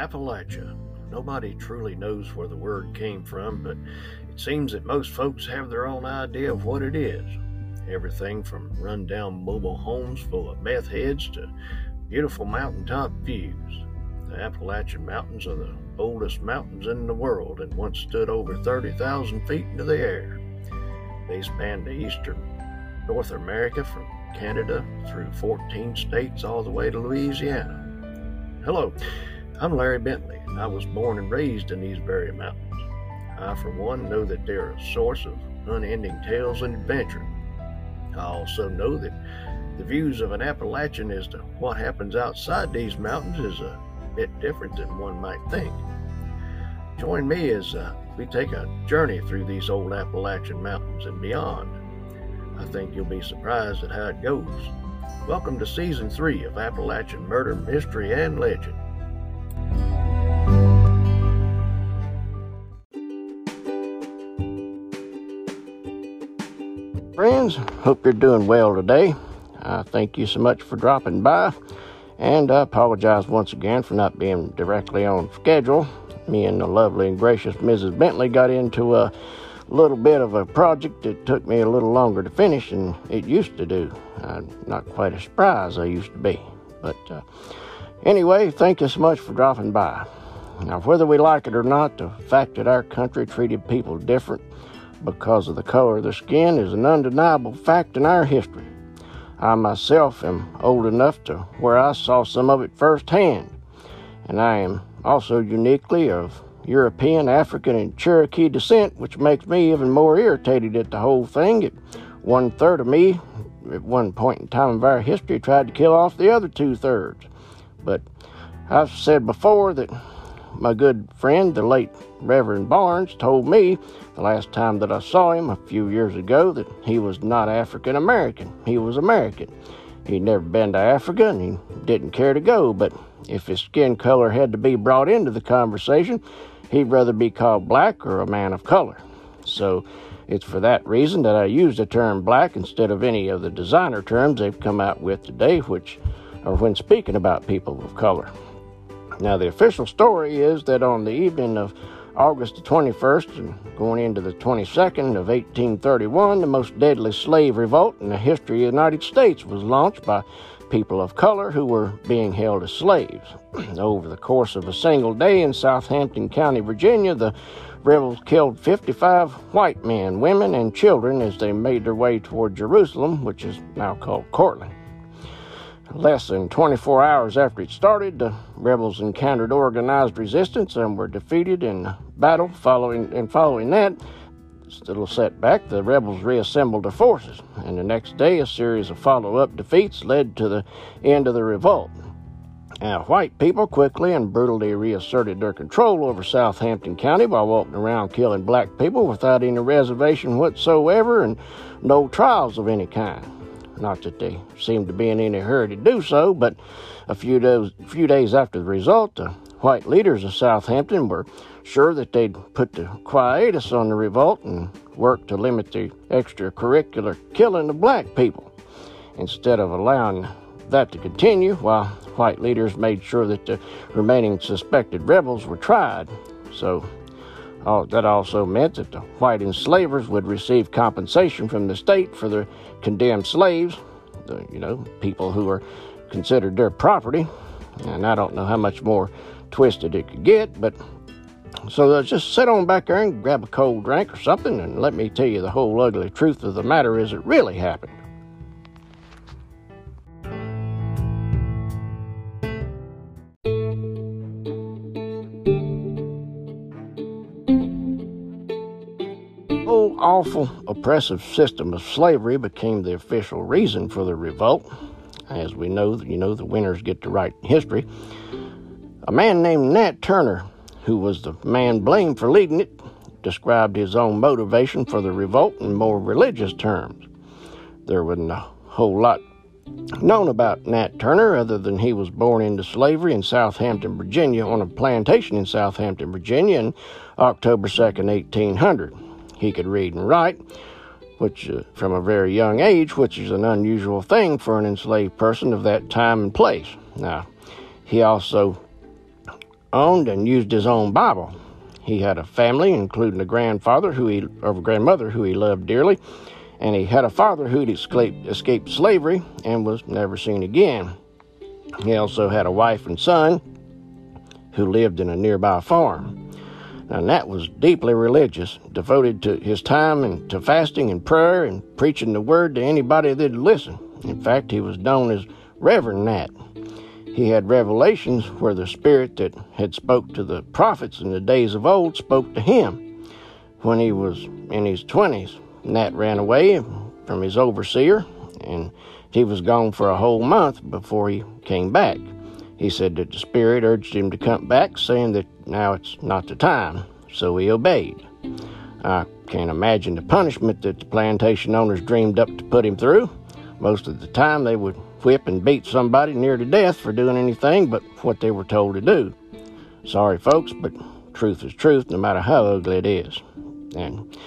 Appalachia. Nobody truly knows where the word came from, but it seems that most folks have their own idea of what it is. Everything from rundown mobile homes full of meth heads to beautiful mountaintop views. The Appalachian Mountains are the oldest mountains in the world and once stood over 30,000 feet into the air. They span the eastern North America from Canada through 14 states all the way to Louisiana. Hello, I'm Larry Bentley, and I was born and raised in these very mountains. I, for one, know that they're a source of unending tales and adventure. I also know that the views of an Appalachian as to what happens outside these mountains is a bit different than one might think. Join me as uh, we take a journey through these old Appalachian mountains and beyond. I think you'll be surprised at how it goes. Welcome to Season 3 of Appalachian Murder, Mystery, and Legend. Friends, hope you're doing well today. I thank you so much for dropping by, and I apologize once again for not being directly on schedule. Me and the lovely and gracious Mrs. Bentley got into a little bit of a project that took me a little longer to finish than it used to do. I'm not quite as surprised I used to be. But uh, anyway, thank you so much for dropping by. Now, whether we like it or not, the fact that our country treated people different because of the color of their skin is an undeniable fact in our history. I myself am old enough to where I saw some of it firsthand, and I am also uniquely of European, African, and Cherokee descent, which makes me even more irritated at the whole thing. One third of me, at one point in time of our history, tried to kill off the other two thirds. But I've said before that my good friend, the late Reverend Barnes, told me the last time that I saw him a few years ago that he was not African American. He was American. He'd never been to Africa and he didn't care to go, but if his skin color had to be brought into the conversation, he'd rather be called black or a man of color. So it's for that reason that I use the term black instead of any of the designer terms they've come out with today, which are when speaking about people of color. Now, the official story is that on the evening of August the 21st and going into the 22nd of 1831, the most deadly slave revolt in the history of the United States was launched by people of color who were being held as slaves. Over the course of a single day in Southampton County, Virginia, the rebels killed 55 white men, women, and children as they made their way toward Jerusalem, which is now called Courtland. Less than 24 hours after it started, the rebels encountered organized resistance and were defeated in battle. Following and following that, little setback, the rebels reassembled their forces, and the next day a series of follow up defeats led to the end of the revolt. Now, white people quickly and brutally reasserted their control over Southampton County by walking around killing black people without any reservation whatsoever and no trials of any kind. Not that they seemed to be in any hurry to do so, but a few days, few days after the result, the white leaders of Southampton were sure that they'd put the quietus on the revolt and work to limit the extracurricular killing of black people. Instead of allowing that to continue, while white leaders made sure that the remaining suspected rebels were tried. So uh, that also meant that the white enslavers would receive compensation from the state for the condemned slaves, the, you know, people who are considered their property. And I don't know how much more twisted it could get, but so just sit on back there and grab a cold drink or something, and let me tell you the whole ugly truth of the matter as it really happened. Awful oppressive system of slavery became the official reason for the revolt. As we know, you know, the winners get to write history. A man named Nat Turner who was the man blamed for leading it, described his own motivation for the revolt in more religious terms. There wasn't a whole lot known about Nat Turner other than he was born into slavery in Southampton, Virginia, on a plantation in Southampton, Virginia, in October 2nd, 1800. He could read and write, which uh, from a very young age, which is an unusual thing for an enslaved person of that time and place. Now, he also owned and used his own Bible. He had a family, including a grandfather who he, or a grandmother who he loved dearly, and he had a father who'd escaped, escaped slavery and was never seen again. He also had a wife and son who lived in a nearby farm. Now, Nat was deeply religious, devoted to his time and to fasting and prayer and preaching the word to anybody that'd listen. In fact, he was known as Reverend Nat. He had revelations where the spirit that had spoke to the prophets in the days of old spoke to him. When he was in his 20s, Nat ran away from his overseer and he was gone for a whole month before he came back. He said that the Spirit urged him to come back, saying that now it's not the time, so he obeyed. I can't imagine the punishment that the plantation owners dreamed up to put him through. Most of the time, they would whip and beat somebody near to death for doing anything but what they were told to do. Sorry, folks, but truth is truth, no matter how ugly it is. And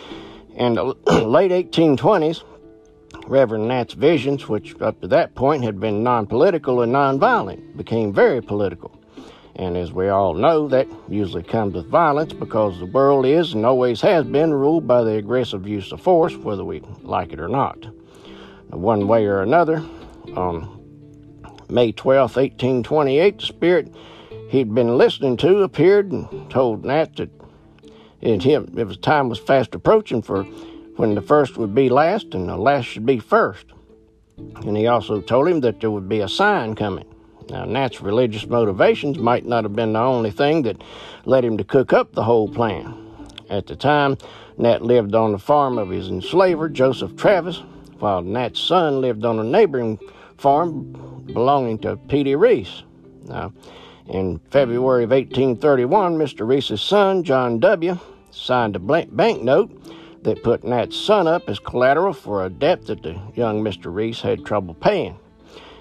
in the late 1820s, Reverend Nat's visions, which up to that point had been non political and non violent, became very political. And as we all know, that usually comes with violence because the world is and always has been ruled by the aggressive use of force, whether we like it or not. One way or another, on May 12, 1828, the spirit he'd been listening to appeared and told Nat that it, him, it was time was fast approaching for when the first would be last and the last should be first. And he also told him that there would be a sign coming. Now, Nat's religious motivations might not have been the only thing that led him to cook up the whole plan. At the time, Nat lived on the farm of his enslaver, Joseph Travis, while Nat's son lived on a neighboring farm belonging to Petey Reese. Now, in February of 1831, Mr. Reese's son, John W., signed a banknote they put Nat's son up as collateral for a debt that the young Mr. Reese had trouble paying.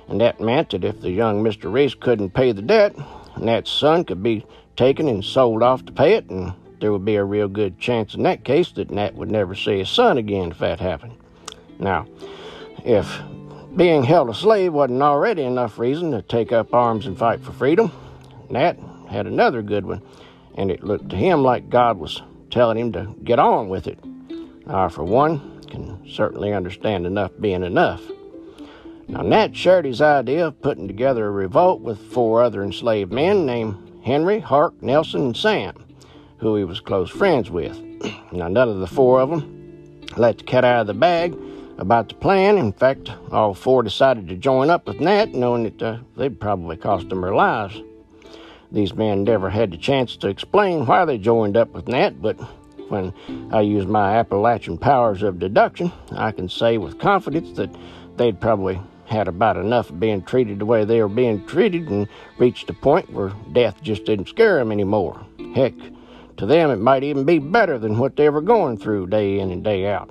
And that meant that if the young Mr. Reese couldn't pay the debt, Nat's son could be taken and sold off to pay it, and there would be a real good chance in that case that Nat would never see his son again if that happened. Now, if being held a slave wasn't already enough reason to take up arms and fight for freedom, Nat had another good one, and it looked to him like God was telling him to get on with it. I, for one, can certainly understand enough being enough. Now, Nat shared his idea of putting together a revolt with four other enslaved men named Henry, Hark, Nelson, and Sam, who he was close friends with. now, none of the four of them let the cat out of the bag about the plan. In fact, all four decided to join up with Nat, knowing that uh, they'd probably cost them their lives. These men never had the chance to explain why they joined up with Nat, but when I use my Appalachian powers of deduction, I can say with confidence that they'd probably had about enough of being treated the way they were being treated and reached a point where death just didn't scare them anymore. Heck, to them it might even be better than what they were going through day in and day out.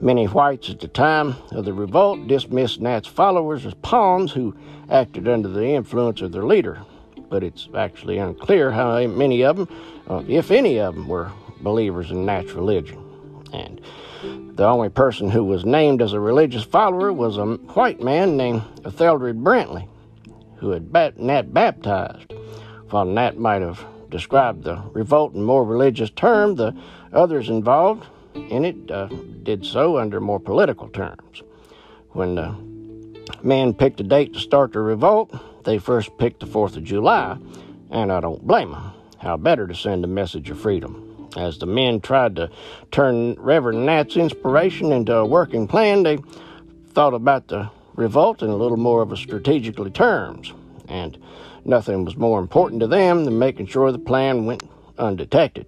Many whites at the time of the revolt dismissed Nat's followers as pawns who acted under the influence of their leader, but it's actually unclear how many of them, uh, if any of them, were believers in Nat's religion. And the only person who was named as a religious follower was a white man named Etheldred Brantley, who had bat- Nat baptized. While Nat might have described the revolt in more religious terms, the others involved in it uh, did so under more political terms. When the men picked a date to start the revolt, they first picked the 4th of July, and I don't blame them. How better to send a message of freedom? As the men tried to turn Reverend Nat's inspiration into a working plan, they thought about the revolt in a little more of a strategically terms, and nothing was more important to them than making sure the plan went undetected.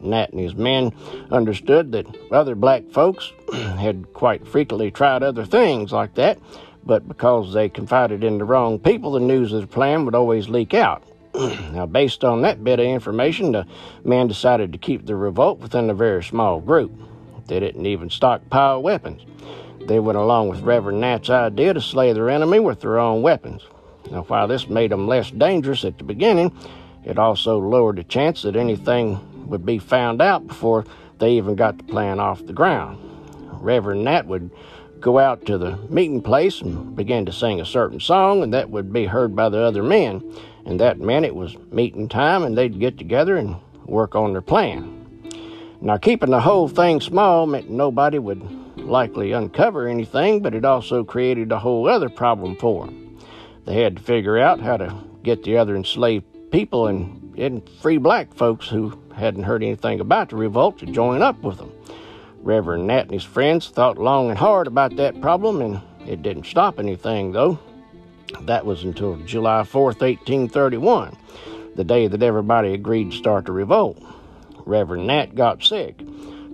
Nat and his men understood that other black folks had quite frequently tried other things like that, but because they confided in the wrong people, the news of the plan would always leak out. now, based on that bit of information, the men decided to keep the revolt within a very small group. They didn't even stockpile weapons. They went along with Reverend Nat's idea to slay their enemy with their own weapons. Now, while this made them less dangerous at the beginning, it also lowered the chance that anything would be found out before they even got the plan off the ground. Reverend Nat would go out to the meeting place and begin to sing a certain song, and that would be heard by the other men and that meant it was meeting time and they'd get together and work on their plan. Now, keeping the whole thing small meant nobody would likely uncover anything, but it also created a whole other problem for them. They had to figure out how to get the other enslaved people and, and free black folks who hadn't heard anything about the revolt to join up with them. Reverend Nat and his friends thought long and hard about that problem, and it didn't stop anything, though. That was until July 4th, 1831, the day that everybody agreed to start the revolt. Reverend Nat got sick.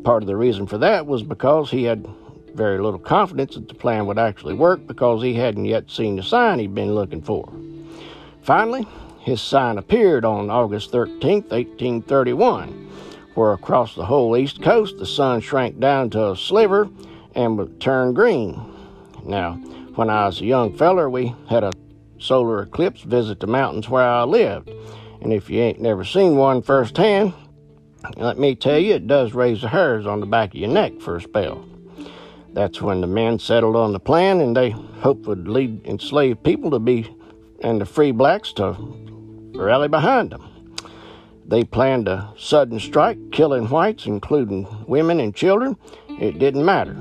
Part of the reason for that was because he had very little confidence that the plan would actually work because he hadn't yet seen the sign he'd been looking for. Finally, his sign appeared on August 13, 1831, where across the whole East Coast the sun shrank down to a sliver and would turn green. Now, when I was a young feller, we had a solar eclipse visit the mountains where I lived. And if you ain't never seen one firsthand, let me tell you, it does raise the hairs on the back of your neck for a spell. That's when the men settled on the plan, and they hoped would lead enslaved people to be and the free blacks to rally behind them. They planned a sudden strike, killing whites, including women and children. It didn't matter.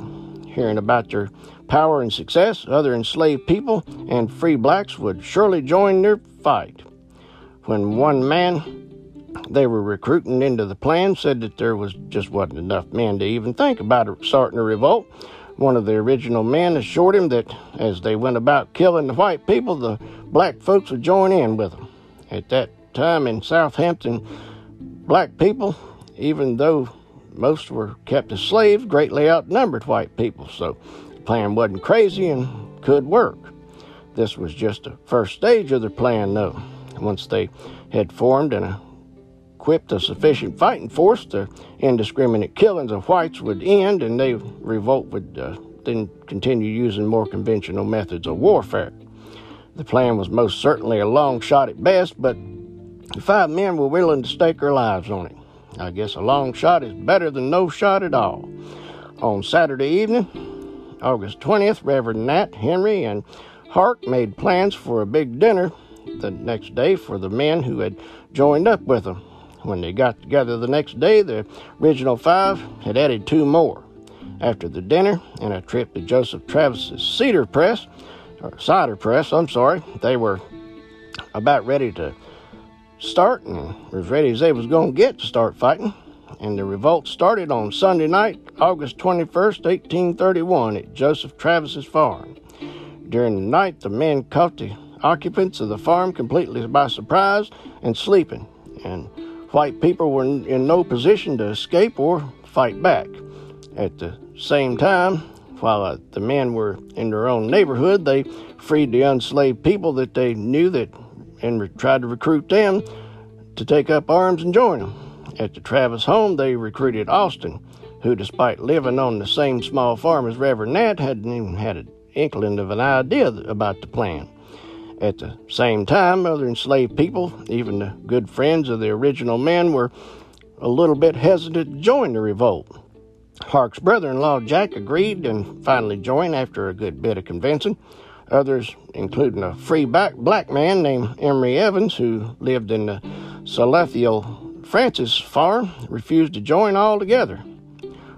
Hearing about their power and success, other enslaved people and free blacks would surely join their fight. When one man they were recruiting into the plan said that there was just wasn't enough men to even think about starting a revolt. One of the original men assured him that as they went about killing the white people, the black folks would join in with them. At that time in Southampton, black people, even though most were kept as slaves, greatly outnumbered white people, so the plan wasn't crazy and could work. This was just the first stage of their plan, though. Once they had formed and equipped a sufficient fighting force, the indiscriminate killings of whites would end and they revolt would uh, then continue using more conventional methods of warfare. The plan was most certainly a long shot at best, but the five men were willing to stake their lives on it. I guess a long shot is better than no shot at all. On Saturday evening, August 20th, Reverend Nat, Henry, and Hart made plans for a big dinner the next day for the men who had joined up with them. When they got together the next day, the original five had added two more. After the dinner and a trip to Joseph Travis's cedar press, or cider press, I'm sorry, they were about ready to start and as ready as they was going to get to start fighting. And the revolt started on Sunday night, August 21st, 1831, at Joseph Travis's farm. During the night, the men caught the occupants of the farm completely by surprise and sleeping, and white people were in no position to escape or fight back. At the same time, while uh, the men were in their own neighborhood, they freed the enslaved people that they knew that and tried to recruit them to take up arms and join them. At the Travis home, they recruited Austin, who, despite living on the same small farm as Reverend Nat, hadn't even had an inkling of an idea about the plan. At the same time, other enslaved people, even the good friends of the original men, were a little bit hesitant to join the revolt. Hark's brother in law Jack agreed and finally joined after a good bit of convincing. Others, including a free black man named Emory Evans, who lived in the Salathiel Francis farm, refused to join altogether.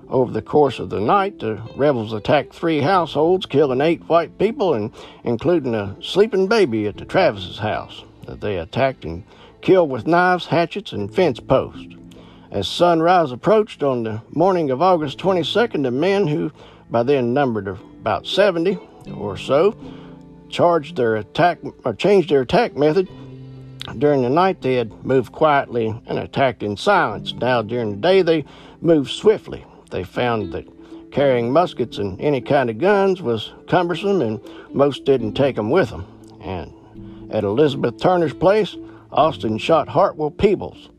Over the course of the night, the rebels attacked three households, killing eight white people, and including a sleeping baby at the Travis's house that they attacked and killed with knives, hatchets, and fence posts. As sunrise approached on the morning of August 22nd, the men, who by then numbered about 70 or so, charged their attack or changed their attack method. During the night, they had moved quietly and attacked in silence. Now, during the day, they moved swiftly they found that carrying muskets and any kind of guns was cumbersome, and most didn't take them with them. And at Elizabeth Turner's place, Austin shot Hartwell Peebles,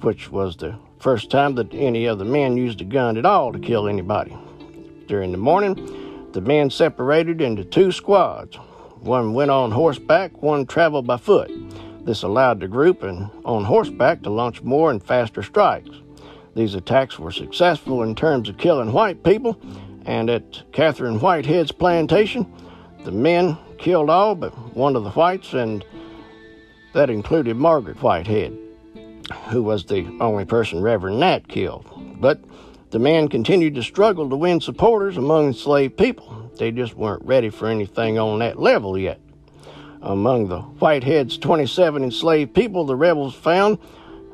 which was the first time that any of the men used a gun at all to kill anybody. During the morning, the men separated into two squads. One went on horseback, one traveled by foot. This allowed the group and on horseback to launch more and faster strikes. These attacks were successful in terms of killing white people, and at Catherine Whitehead's plantation, the men killed all but one of the whites, and That included Margaret Whitehead, who was the only person Reverend Nat killed. But the men continued to struggle to win supporters among enslaved people. They just weren't ready for anything on that level yet. Among the Whitehead's 27 enslaved people, the rebels found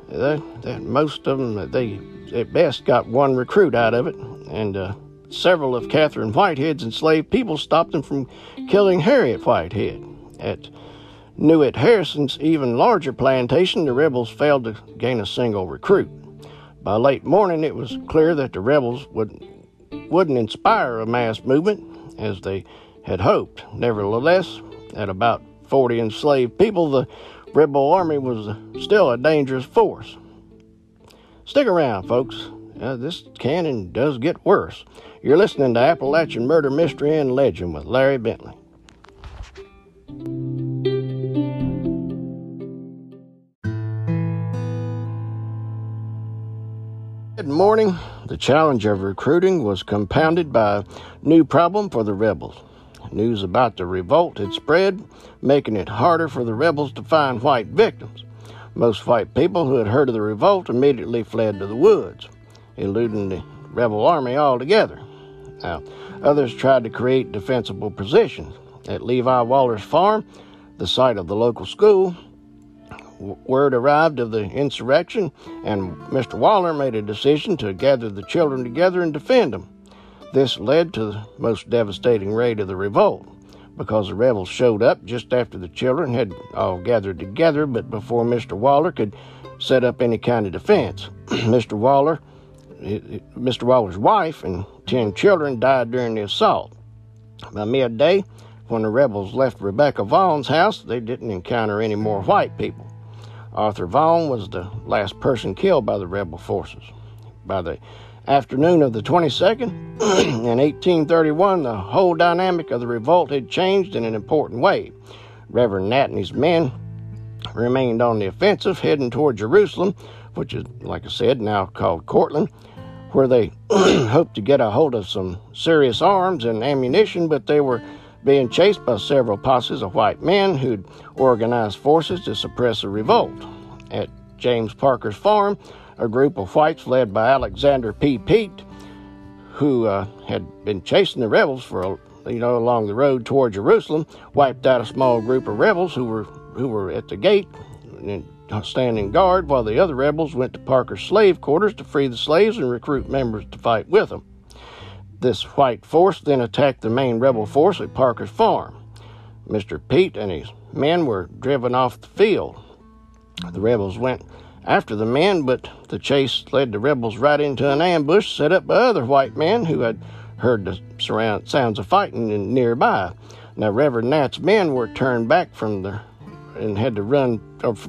that, that most of them, they at best got one recruit out of it, and uh, several of Catherine Whitehead's enslaved people stopped them from killing Harriet Whitehead. At Newitt Harrison's even larger plantation, the rebels failed to gain a single recruit. By late morning, it was clear that the rebels would, wouldn't inspire a mass movement as they had hoped. Nevertheless, at about 40 enslaved people, the rebel army was still a dangerous force. Stick around, folks. Uh, this can and does get worse. You're listening to Appalachian Murder Mystery and Legend with Larry Bentley. Good morning. The challenge of recruiting was compounded by a new problem for the rebels. News about the revolt had spread, making it harder for the rebels to find white victims. Most white people who had heard of the revolt immediately fled to the woods, eluding the rebel army altogether. Now, others tried to create defensible positions. At Levi Waller's farm, the site of the local school, word arrived of the insurrection, and Mr. Waller made a decision to gather the children together and defend them. This led to the most devastating raid of the revolt because the rebels showed up just after the children had all gathered together, but before Mr. Waller could set up any kind of defense. Mr. Waller, Mr. Waller's wife, and ten children died during the assault. By midday, when the rebels left Rebecca Vaughn's house, they didn't encounter any more white people. Arthur Vaughn was the last person killed by the rebel forces. By the afternoon of the 22nd, in 1831, the whole dynamic of the revolt had changed in an important way. Reverend Nat and his men remained on the offensive, heading toward Jerusalem, which is, like I said, now called Courtland, where they hoped to get a hold of some serious arms and ammunition, but they were being chased by several posses of white men who'd organized forces to suppress a revolt. At James Parker's farm, a group of whites led by Alexander P. Peet, who uh, had been chasing the rebels for a, you know along the road toward Jerusalem, wiped out a small group of rebels who were who were at the gate and standing guard, while the other rebels went to Parker's slave quarters to free the slaves and recruit members to fight with them. This white force then attacked the main rebel force at Parker's farm. Mr. Peet and his men were driven off the field. The rebels went after the men, but the chase led the rebels right into an ambush set up by other white men who had heard the surround, sounds of fighting nearby. Now, Reverend Nat's men were turned back from the and had to run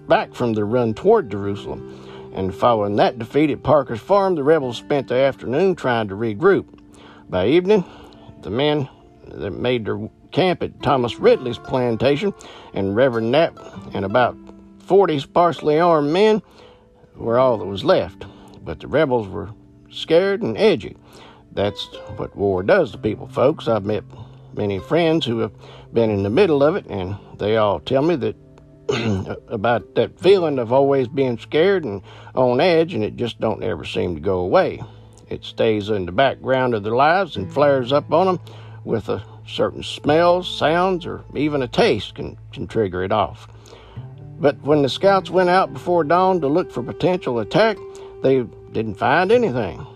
back from the run toward Jerusalem. And following that defeat at Parker's farm, the rebels spent the afternoon trying to regroup. By evening, the men that made their camp at Thomas Ridley's plantation, and Reverend Nat and about 40 sparsely armed men were all that was left. But the rebels were scared and edgy. That's what war does to people, folks. I've met many friends who have been in the middle of it, and they all tell me that about that feeling of always being scared and on edge, and it just don't ever seem to go away. It stays in the background of their lives and flares up on them with a certain smells, sounds, or even a taste can, can trigger it off. But when the scouts went out before dawn to look for potential attack, they didn't find anything.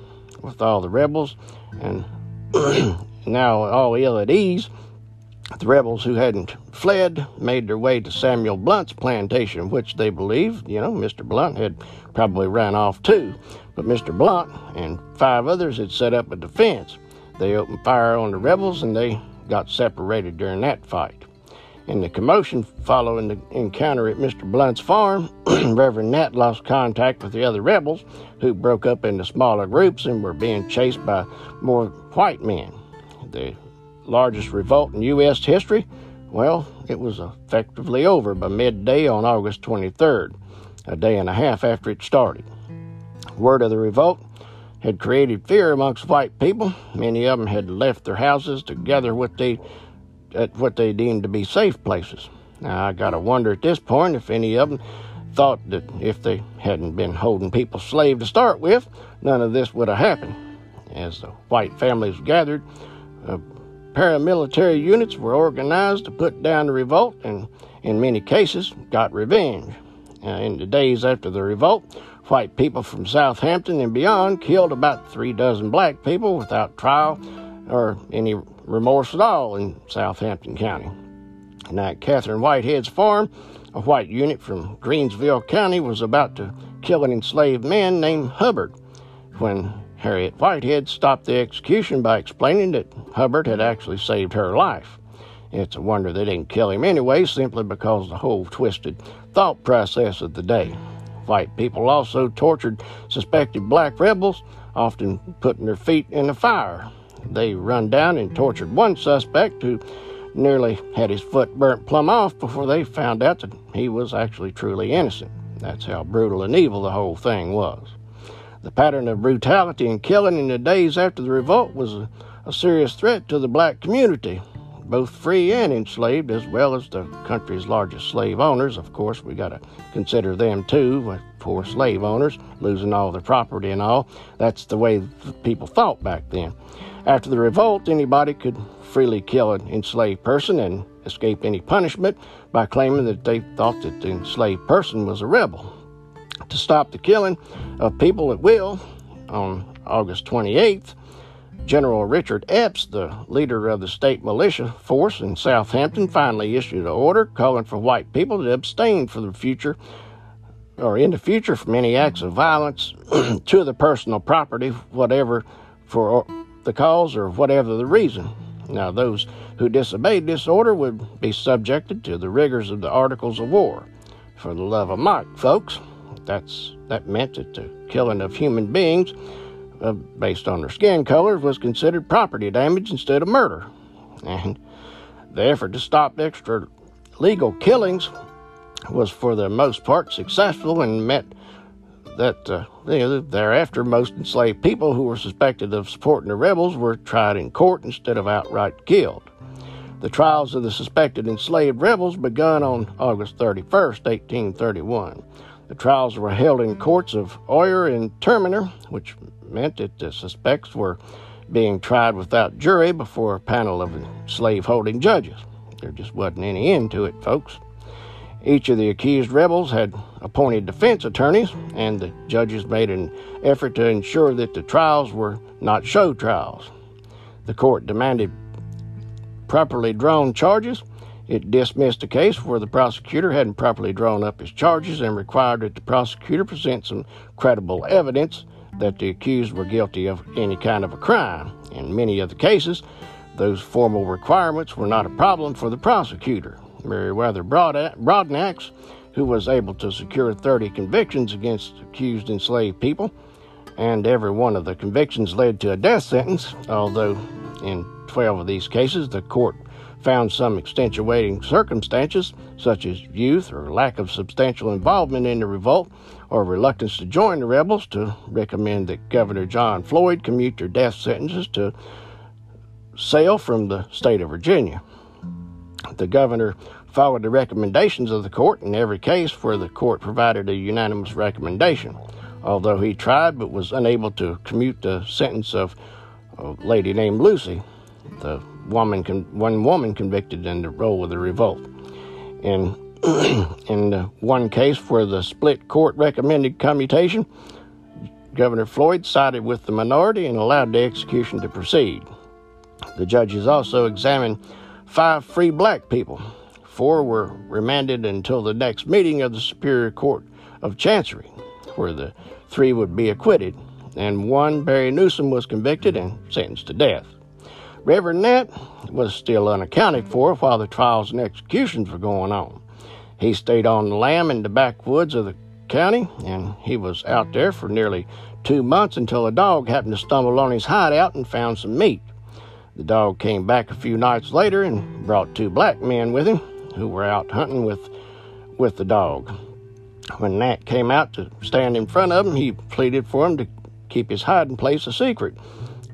With all the rebels and now all ill at ease, the rebels who hadn't fled made their way to Samuel Blunt's plantation, which they believed, you know, Mr. Blunt had probably ran off too. But Mr. Blunt and five others had set up a defense. They opened fire on the rebels and they got separated during that fight. In the commotion following the encounter at Mr. Blunt's farm, Reverend Nat lost contact with the other rebels, who broke up into smaller groups and were being chased by more white men. The largest revolt in U.S. history, well, it was effectively over by midday on August 23rd, a day and a half after it started. Word of the revolt had created fear amongst white people. Many of them had left their houses to gather what they at what they deemed to be safe places. Now, I gotta wonder at this point if any of them thought that if they hadn't been holding people slave to start with, none of this would have happened. As the white families gathered, uh, paramilitary units were organized to put down the revolt and, in many cases, got revenge. Uh, in the days after the revolt, white people from Southampton and beyond killed about three dozen black people without trial or any remorse at all in Southampton County. And at Catherine Whitehead's farm, a white unit from Greensville County was about to kill an enslaved man named Hubbard when Harriet Whitehead stopped the execution by explaining that Hubbard had actually saved her life. It's a wonder they didn't kill him anyway, simply because of the whole twisted thought process of the day. White people also tortured suspected black rebels, often putting their feet in the fire. They run down and tortured one suspect who nearly had his foot burnt plumb off before they found out that he was actually truly innocent. That's how brutal and evil the whole thing was. The pattern of brutality and killing in the days after the revolt was a, a serious threat to the black community, both free and enslaved, as well as the country's largest slave owners. Of course, we got to consider them too, poor slave owners losing all their property and all. That's the way people thought back then. After the revolt, anybody could freely kill an enslaved person and escape any punishment by claiming that they thought that the enslaved person was a rebel. To stop the killing of people at will, on August 28th, General Richard Eppes, the leader of the state militia force in Southampton, finally issued an order calling for white people to abstain for the future or in the future from any acts of violence to the personal property, whatever for the cause or whatever the reason. Now, those who disobeyed this order would be subjected to the rigors of the Articles of War. For the love of Mike, folks, that's that meant that the killing of human beings uh, based on their skin color was considered property damage instead of murder. And the effort to stop extra legal killings was for the most part successful and meant that uh, you know, thereafter most enslaved people who were suspected of supporting the rebels were tried in court instead of outright killed. The trials of the suspected enslaved rebels began on August 31, 1831. The trials were held in courts of Oyer and Terminer, which meant that the suspects were being tried without jury before a panel of slaveholding judges. There just wasn't any end to it, folks. Each of the accused rebels had appointed defense attorneys, and the judges made an effort to ensure that the trials were not show trials. The court demanded properly drawn charges. It dismissed a case where the prosecutor hadn't properly drawn up his charges and required that the prosecutor present some credible evidence that the accused were guilty of any kind of a crime. In many of the cases, those formal requirements were not a problem for the prosecutor. Meriwether Brodnax, who was able to secure 30 convictions against accused enslaved people, and every one of the convictions led to a death sentence, although in 12 of these cases the court found some extenuating circumstances, such as youth or lack of substantial involvement in the revolt or reluctance to join the rebels, to recommend that Governor John Floyd commute their death sentences to sail from the state of Virginia. The governor followed the recommendations of the court in every case where the court provided a unanimous recommendation, although he tried but was unable to commute the sentence of a lady named Lucy, the woman con- one woman convicted in the role of the revolt. In in one case where the split court recommended commutation, Governor Floyd sided with the minority and allowed the execution to proceed. The judges also examined five free black people. Four were remanded until the next meeting of the Superior Court of Chancery, where the three would be acquitted, and one, Berry Newsom, was convicted and sentenced to death. Reverend Nat was still unaccounted for while the trials and executions were going on. He stayed on the lam in the backwoods of the county, and he was out there for nearly two months until a dog happened to stumble on his hideout and found some meat. The dog came back a few nights later and brought two black men with him who were out hunting with, with the dog. When Nat came out to stand in front of him, he pleaded for him to keep his hiding place a secret.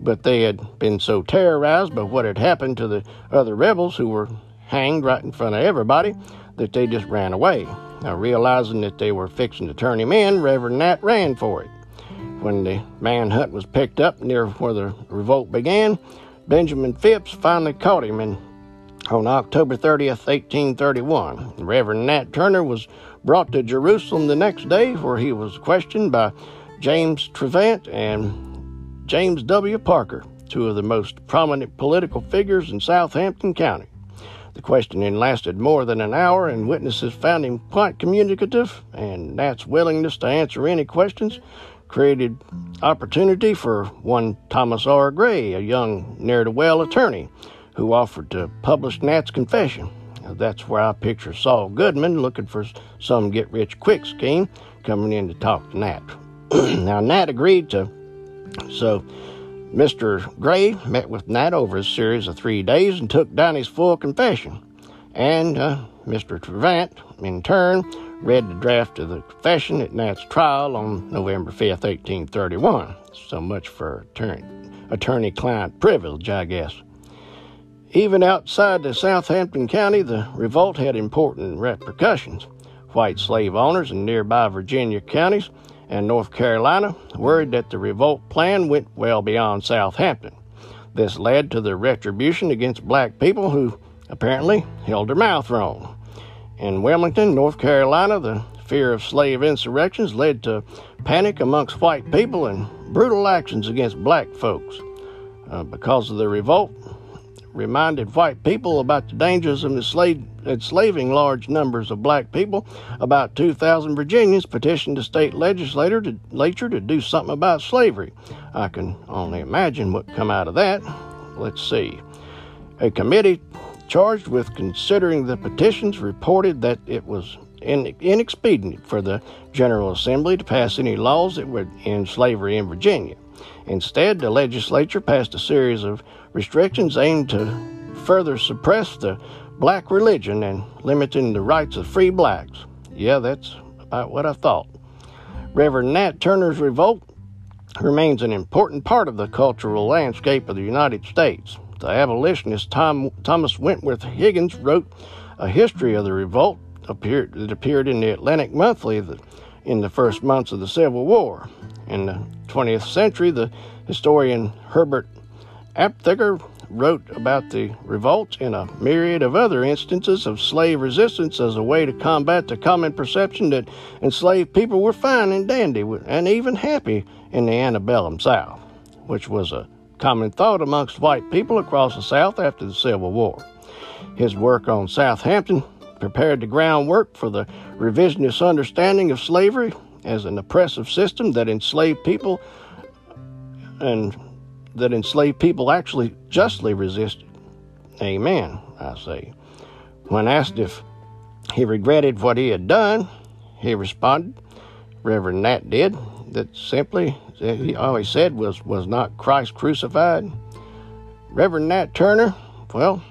But they had been so terrorized by what had happened to the other rebels who were hanged right in front of everybody that they just ran away. Now, realizing that they were fixing to turn him in, Reverend Nat ran for it. When the manhunt was picked up near where the revolt began, Benjamin Phipps finally caught him and on October 30th, 1831. Reverend Nat Turner was brought to Jerusalem the next day, where he was questioned by James Trevant and James W. Parker, two of the most prominent political figures in Southampton County. The questioning lasted more than an hour, and witnesses found him quite communicative, and Nat's willingness to answer any questions created opportunity for one Thomas R. Gray, a young ne'er-do-well attorney, who offered to publish Nat's confession. That's where I picture Saul Goodman looking for some get-rich-quick scheme, coming in to talk to Nat. now, Nat agreed to, so Mr. Gray met with Nat over a series of three days and took down his full confession. And uh, Mr. Trevant, in turn, read the draft of the confession at Nat's trial on November 5th, 1831. So much for attorney client privilege, I guess. Even outside the Southampton County, the revolt had important repercussions. White slave owners in nearby Virginia counties and North Carolina worried that the revolt plan went well beyond Southampton. This led to the retribution against black people who apparently held their mouth wrong. In Wilmington, North Carolina, the fear of slave insurrections led to panic amongst white people and brutal actions against black folks. Uh, because of the revolt, reminded white people about the dangers of enslaving large numbers of black people. About 2,000 Virginians petitioned the state legislature to, to do something about slavery. I can only imagine what come out of that. Let's see. A committee charged with considering the petitions reported that it was inexpedient for the General Assembly to pass any laws that would end slavery in Virginia. Instead, the legislature passed a series of restrictions aimed to further suppress the black religion and limiting the rights of free blacks. Yeah, that's about what I thought. Reverend Nat Turner's revolt remains an important part of the cultural landscape of the United States. The abolitionist Tom, Thomas Wentworth Higgins wrote a history of the revolt appeared, that appeared in the Atlantic Monthly in the first months of the Civil War. In the 20th century, the historian Herbert Aptheker wrote about the revolt in a myriad of other instances of slave resistance as a way to combat the common perception that enslaved people were fine and dandy and even happy in the antebellum South, which was a common thought amongst white people across the South after the Civil War. His work on Southampton prepared the groundwork for the revisionist understanding of slavery as an oppressive system that enslaved people and that enslaved people actually justly resisted. Amen, I say. When asked if he regretted what he had done, he responded, Reverend Nat did, that simply, he always said, was, was not Christ crucified. Reverend Nat Turner, well,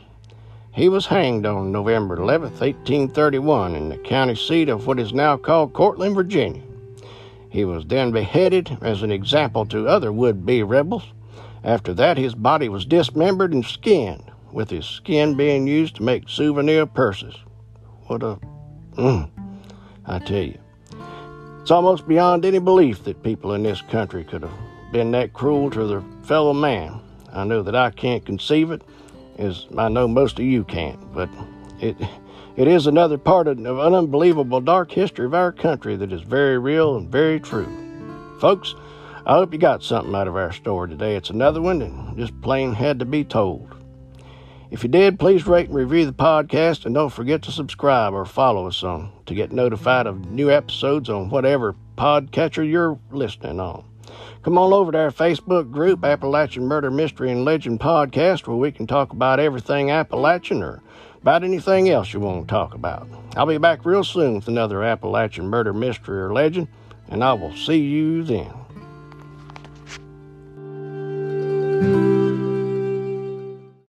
he was hanged on November 11, 1831, in the county seat of what is now called Courtland, Virginia. He was then beheaded as an example to other would be rebels. After that, his body was dismembered and skinned, with his skin being used to make souvenir purses. What a. Mm, I tell you. It's almost beyond any belief that people in this country could have been that cruel to their fellow man. I know that I can't conceive it, as I know most of you can't, but it it is another part of an unbelievable dark history of our country that is very real and very true. Folks, I hope you got something out of our story today. It's another one that just plain had to be told. If you did, please rate and review the podcast and don't forget to subscribe or follow us on to get notified of new episodes on whatever podcatcher you're listening on. Come on over to our Facebook group, Appalachian Murder Mystery and Legend Podcast, where we can talk about everything Appalachian or about anything else you want to talk about. I'll be back real soon with another Appalachian murder mystery or legend, and I will see you then.